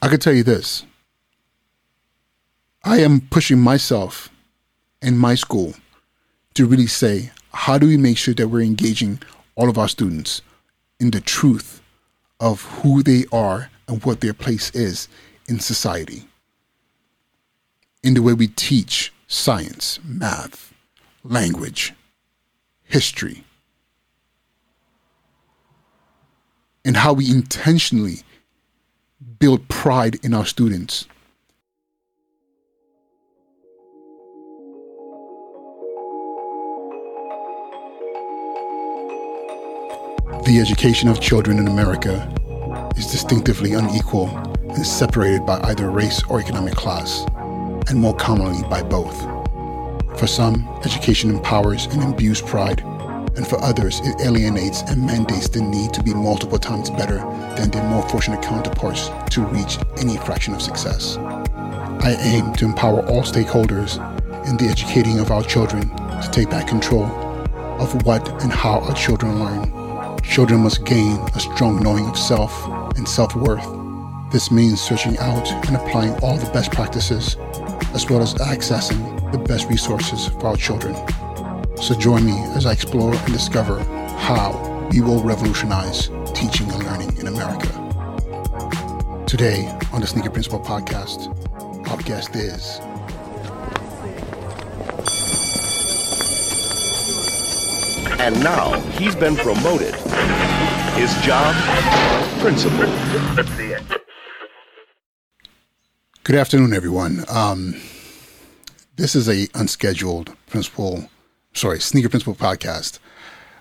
I could tell you this I am pushing myself and my school to really say, how do we make sure that we're engaging all of our students in the truth of who they are and what their place is in society? In the way we teach science, math, language, history, and how we intentionally build pride in our students. The education of children in America is distinctively unequal and separated by either race or economic class, and more commonly by both. For some, education empowers and imbues pride and for others, it alienates and mandates the need to be multiple times better than their more fortunate counterparts to reach any fraction of success. I aim to empower all stakeholders in the educating of our children to take back control of what and how our children learn. Children must gain a strong knowing of self and self worth. This means searching out and applying all the best practices, as well as accessing the best resources for our children. So join me as I explore and discover how we will revolutionize teaching and learning in America. Today on the Sneaker Principal podcast, our guest is And now he's been promoted. His job, principal. Good afternoon, everyone. Um, this is a unscheduled principal sorry, Sneaker Principal podcast.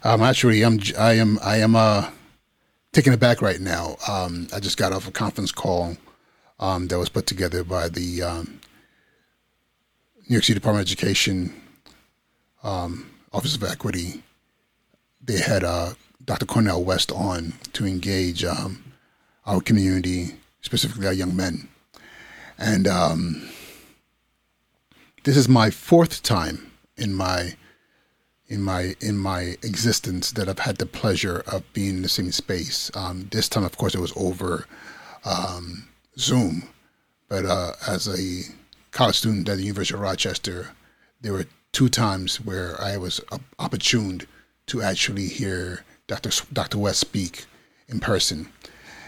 Um, actually, I'm I am I am uh taking it back right now. Um, I just got off a conference call um, that was put together by the um, New York City Department of Education um, Office of Equity. They had uh, Dr. Cornel West on to engage um, our community, specifically our young men, and um, this is my fourth time in my in my in my existence that I've had the pleasure of being in the same space. Um, this time, of course, it was over um, Zoom, but uh, as a college student at the University of Rochester, there were two times where I was opportuned to actually hear Dr. Dr. West speak in person,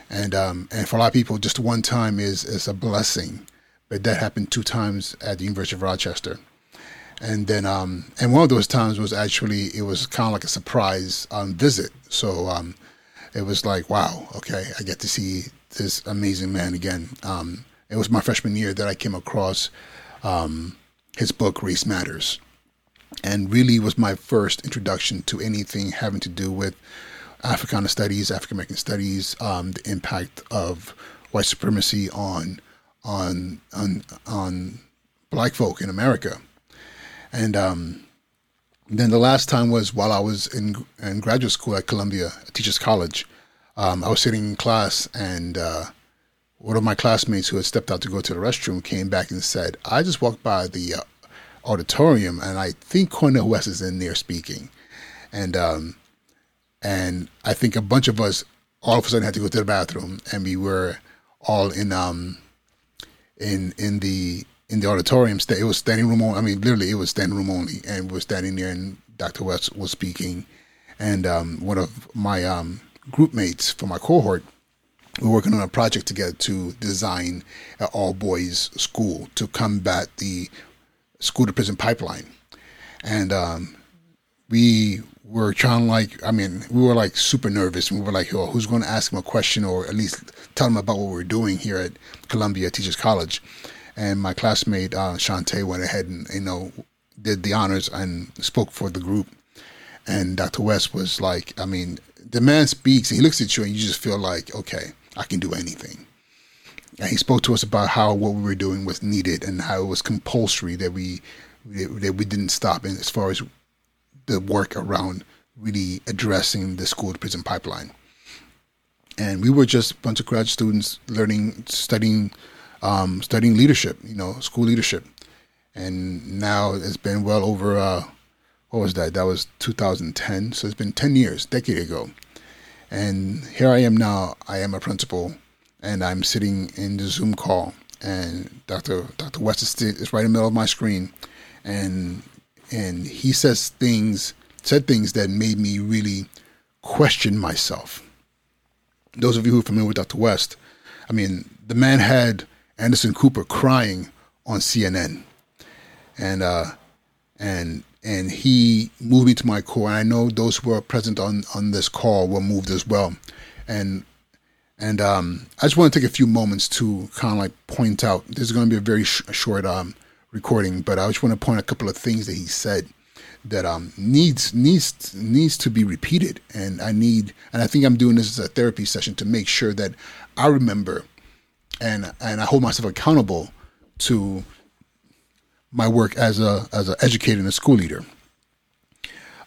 and um, and for a lot of people, just one time is is a blessing, but that happened two times at the University of Rochester and then um, and one of those times was actually it was kind of like a surprise um, visit. So um, it was like, wow, okay, I get to see this amazing man again. Um, it was my freshman year that I came across um, his book Race Matters, and really was my first introduction to anything having to do with Africana studies, African American studies, um, the impact of white supremacy on on on on black folk in America and um, then the last time was while I was in, in graduate school at Columbia Teachers College. Um, I was sitting in class, and uh, one of my classmates who had stepped out to go to the restroom came back and said, "I just walked by the uh, auditorium, and I think Cornel West is in there speaking." And um, and I think a bunch of us all of a sudden had to go to the bathroom, and we were all in um in in the in the auditorium. It was standing room only. I mean, literally, it was standing room only, and we were standing there, and Dr. West was speaking, and um, one of my um, group mates from my cohort. We were working on a project together to design an all boys school to combat the school to prison pipeline. And um, we were trying like I mean we were like super nervous and we were like oh who's going to ask him a question or at least tell him about what we're doing here at Columbia Teachers College and my classmate uh, Shantae went ahead and you know did the honors and spoke for the group. And Dr. West was like, I mean, the man speaks and he looks at you and you just feel like, okay, I can do anything. And he spoke to us about how what we were doing was needed and how it was compulsory that we that we didn't stop in as far as the work around really addressing the school to prison pipeline. And we were just a bunch of grad students learning, studying um, studying leadership, you know, school leadership. And now it's been well over, uh, what was that? That was 2010. So it's been 10 years, decade ago. And here I am now. I am a principal and I'm sitting in the Zoom call, and Dr. Dr. West is, right in the middle of my screen, and and he says things, said things that made me really question myself. Those of you who are familiar with Dr. West, I mean, the man had Anderson Cooper crying on CNN, and uh, and and he moved me to my core. And I know those who were present on on this call were moved as well, and and um, I just want to take a few moments to kind of like point out. This is going to be a very sh- short um, recording, but I just want to point a couple of things that he said that um, needs needs needs to be repeated. And I need, and I think I'm doing this as a therapy session to make sure that I remember and and I hold myself accountable to my work as a as an educator and a school leader.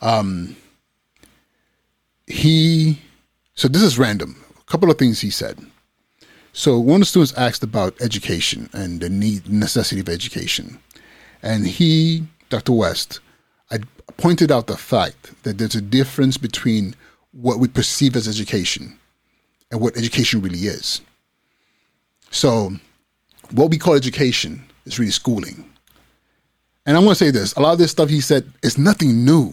Um, he so this is random A couple of things he said. So one of the students asked about education and the need necessity of education, and he, Dr. West, I pointed out the fact that there's a difference between what we perceive as education and what education really is. So, what we call education is really schooling. And I'm going to say this: a lot of this stuff he said is nothing new.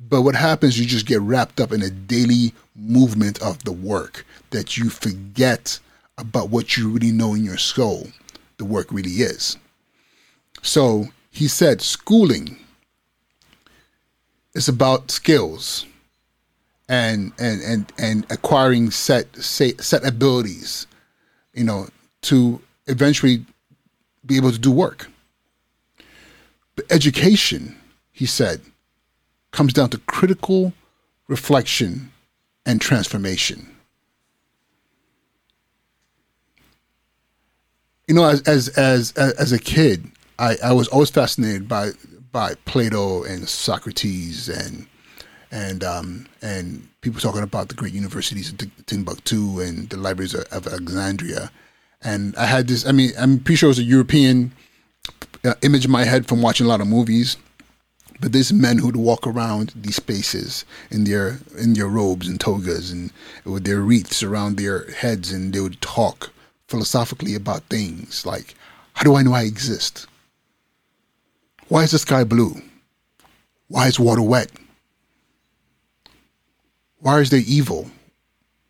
But what happens, you just get wrapped up in a daily movement of the work that you forget about what you really know in your soul the work really is. So he said schooling is about skills and and and and acquiring set set abilities, you know, to eventually be able to do work. But education, he said, comes down to critical reflection and transformation. You know, as as as as a kid, I, I was always fascinated by by Plato and Socrates and and um, and people talking about the great universities of Timbuktu and the libraries of, Alexandria. And I had this. I mean, I'm pretty sure it was a European uh, image in my head from watching a lot of movies. But there's men who'd walk around these spaces in their in their robes and togas and with their wreaths around their heads, and they would talk philosophically about things like, "How do I know I exist? Why is the sky blue? Why is water wet? Why is there evil?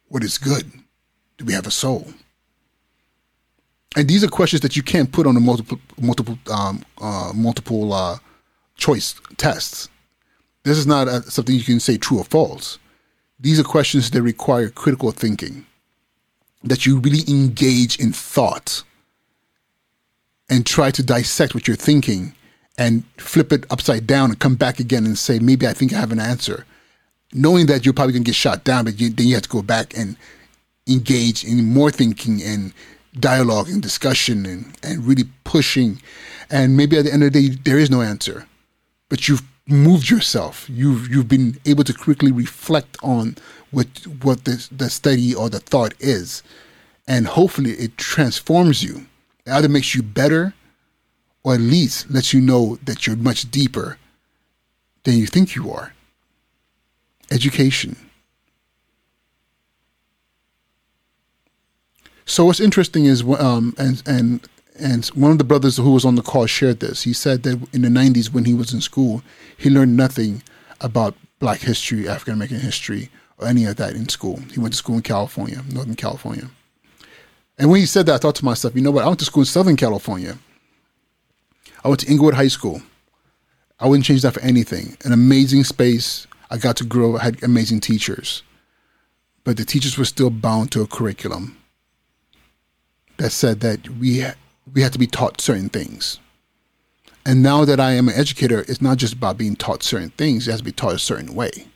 What is good? Do we have a soul?" And these are questions that you can't put on a multiple multiple um, uh, multiple uh, choice tests. This is not a, something you can say true or false. These are questions that require critical thinking, that you really engage in thought and try to dissect what you're thinking and flip it upside down and come back again and say, maybe I think I have an answer. Knowing that you're probably to get shot down, but you, then you have to go back and engage in more thinking and dialogue and discussion and, and really pushing. And maybe at the end of the day, there is no answer but you've moved yourself. You've you've been able to quickly reflect on what what the the study or the thought is, and hopefully it transforms you. It either makes you better, or at least lets you know that you're much deeper than you think you are. Education. So what's interesting is um and and and one of the brothers who was on the call shared this. He said that in the 90s, when he was in school, he learned nothing about Black history, African American history, or any of that in school. He went to school in California, Northern California. And when he said that, I thought to myself, you know what? I went to school in Southern California. I went to Inglewood High School. I wouldn't change that for anything. An amazing space. I got to grow, I had amazing teachers. But the teachers were still bound to a curriculum that said that we we have to be taught certain things. And now that I am an educator, it's not just about being taught certain things, it has to be taught a certain way.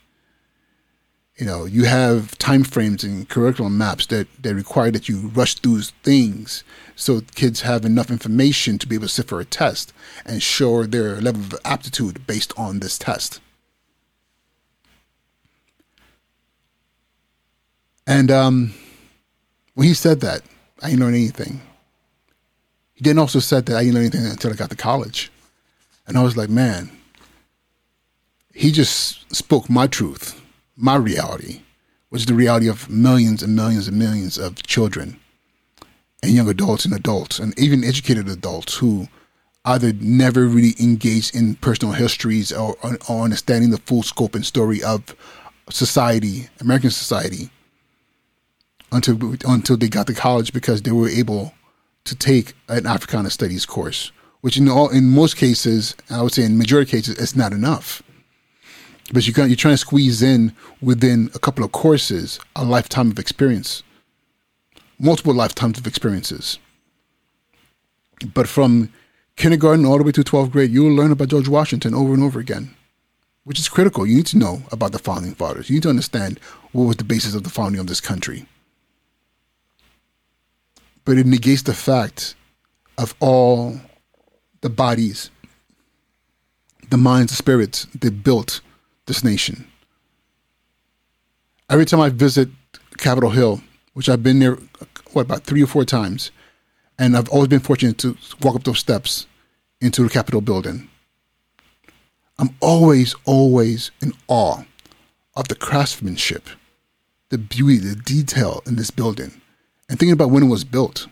You know, you have time frames and curriculum maps that, that require that you rush through things so kids have enough information to be able to sit for a test and show their level of aptitude based on this test. And um, when he said that, I didn't learn anything. He then also said that I didn't learn anything until I got to college. And I was like, man, he just spoke my truth, my reality, which is the reality of millions and millions and millions of children and young adults and adults and even educated adults who either never really engaged in personal histories or, or understanding the full scope and story of society, American society, until until they got to college because they were able to take an Africana studies course, which in all in most cases, I would say in majority cases, it's not enough. But you you're trying to squeeze in within a couple of courses a lifetime of experience, multiple lifetimes of experiences. But from kindergarten all the way to 12th grade, you will learn about George Washington over and over again, which is critical. You need to know about the founding fathers. You need to understand what was the basis of the founding of this country. But it negates the fact of all the bodies, the minds, the spirits that built this nation. Every time I visit Capitol Hill, which I've been there, what, about three or four times, and I've always been fortunate to walk up those steps into the Capitol building. I'm always, always in awe of the craftsmanship, the beauty, the detail in this building, and thinking about when it was built.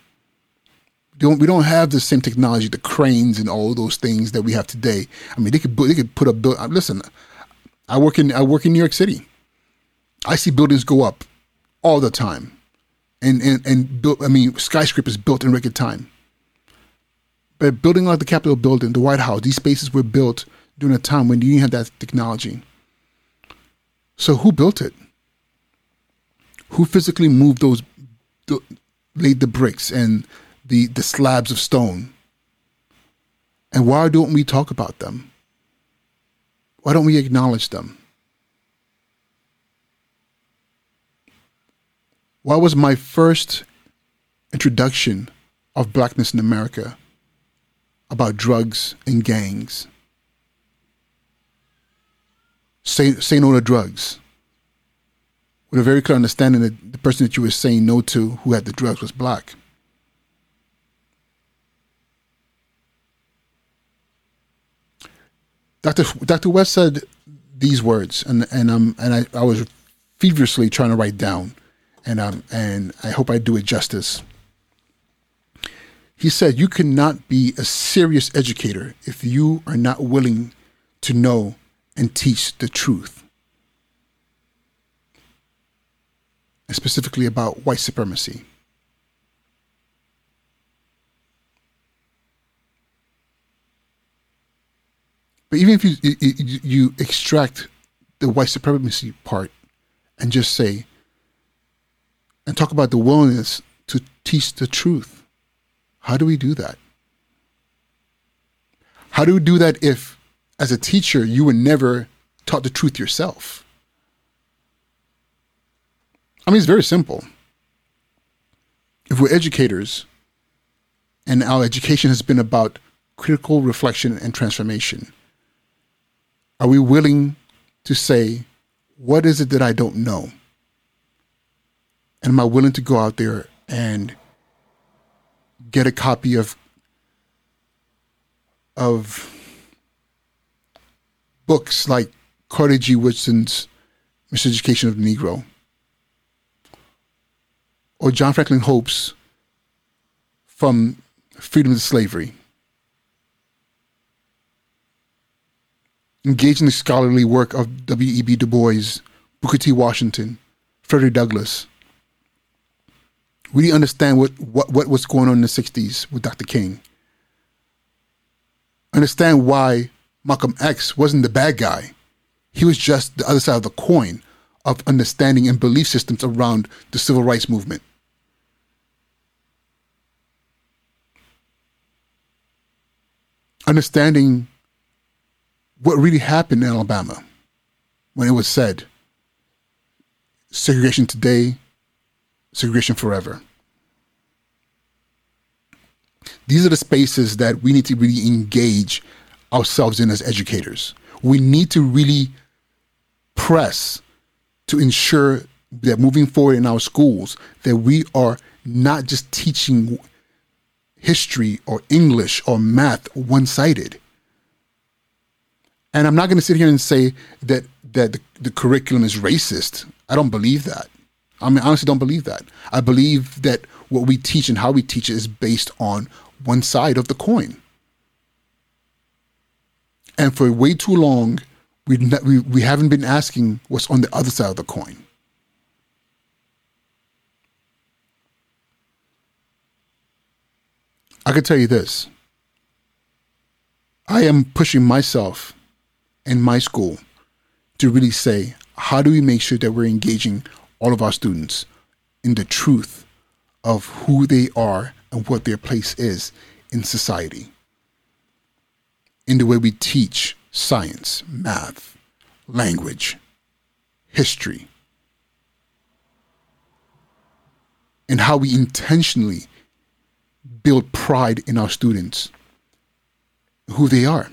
We don't, we don't have the same technology, the cranes and all those things that we have today. I mean, they could they could put a build. Uh, listen, I work in I work in New York City. I see buildings go up all the time and and and. I mean, skyscrapers built in record time. But building like the Capitol building, the White House, these spaces were built during a time when you didn't have that technology. So who built it? Who physically moved those, the, laid the bricks and the the slabs of stone? And why don't we talk about them? Why don't we acknowledge them? Why was my first introduction of blackness in America about drugs and gangs? Say, say no to drugs. With a very clear understanding that the person that you were saying no to who had the drugs was black. Dr. Dr. West said these words, and and um and I, I was feverishly trying to write down and um, and I hope I do it justice. He said, "You cannot be a serious educator if you are not willing to know and teach the truth, and specifically about white supremacy." But even if you, you, you extract the white supremacy part and just say and talk about the willingness to teach the truth. How do we do that? How do we do that if, as a teacher, you were never taught the truth yourself? I mean, it's very simple. If we're educators and our education has been about critical reflection and transformation, are we willing to say, what is it that I don't know? And am I willing to go out there and get a copy of of books like Carter G. Woodson's Miseducation of the Negro or John Franklin Hope's From Freedom to Slavery. Engage in the scholarly work of W.E.B. Du Bois, Booker T. Washington, Frederick Douglass, really understand what, what, what was going on in the 60s with Dr. King. Understand why Malcolm X wasn't the bad guy. He was just the other side of the coin of understanding and belief systems around the civil rights movement. Understanding what really happened in Alabama when it was said segregation today segregation forever. These are the spaces that we need to really engage ourselves in as educators. We need to really press to ensure that moving forward in our schools that we are not just teaching history or English or math one-sided. And I'm not going to sit here and say that that the, the curriculum is racist. I don't believe that. I mean, honestly don't believe that. I believe that what we teach and how we teach it is based on one side of the coin. And for way too long, we, we, we haven't been asking what's on the other side of the coin. I can tell you this I am pushing myself in my school to really say, how do we make sure that we're engaging all of our students in the truth of who they are and what their place is in society? In the way we teach science, math, language, history, and how we intentionally build pride in our students, who they are.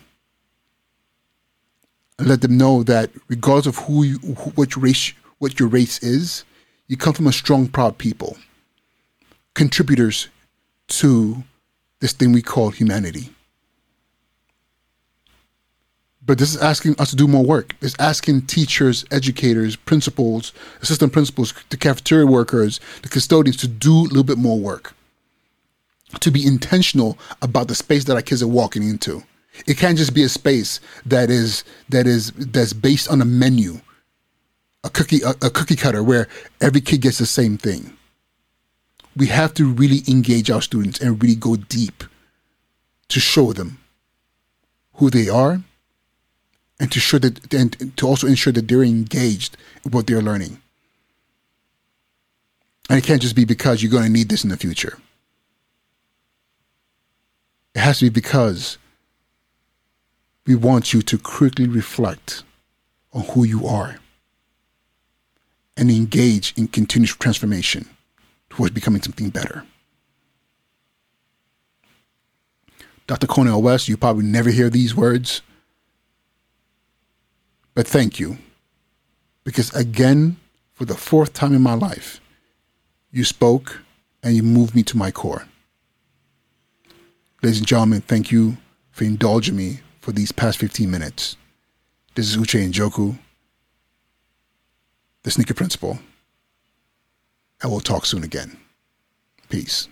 And let them know that regardless of who you, what your race, what your race is, you come from a strong, proud people, contributors to this thing we call humanity. But this is asking us to do more work. It's asking teachers, educators, principals, assistant principals, the cafeteria workers, the custodians to do a little bit more work to be intentional about the space that our kids are walking into. It can't just be a space that is that is that's based on a menu, a cookie a, a cookie cutter where every kid gets the same thing. We have to really engage our students and really go deep to show them who they are and to show that and to also ensure that they're engaged in what they're learning. And it can't just be because you're going to need this in the future. It has to be because we want you to quickly reflect on who you are and engage in continuous transformation towards becoming something better. Dr. Cornel West, you probably never hear these words, but thank you. Because again, for the fourth time in my life, you spoke and you moved me to my core. Ladies and gentlemen, thank you for indulging me for these past 15 minutes. This is Uche Njoku, the Sneaker Principal, and we'll talk soon again. Peace.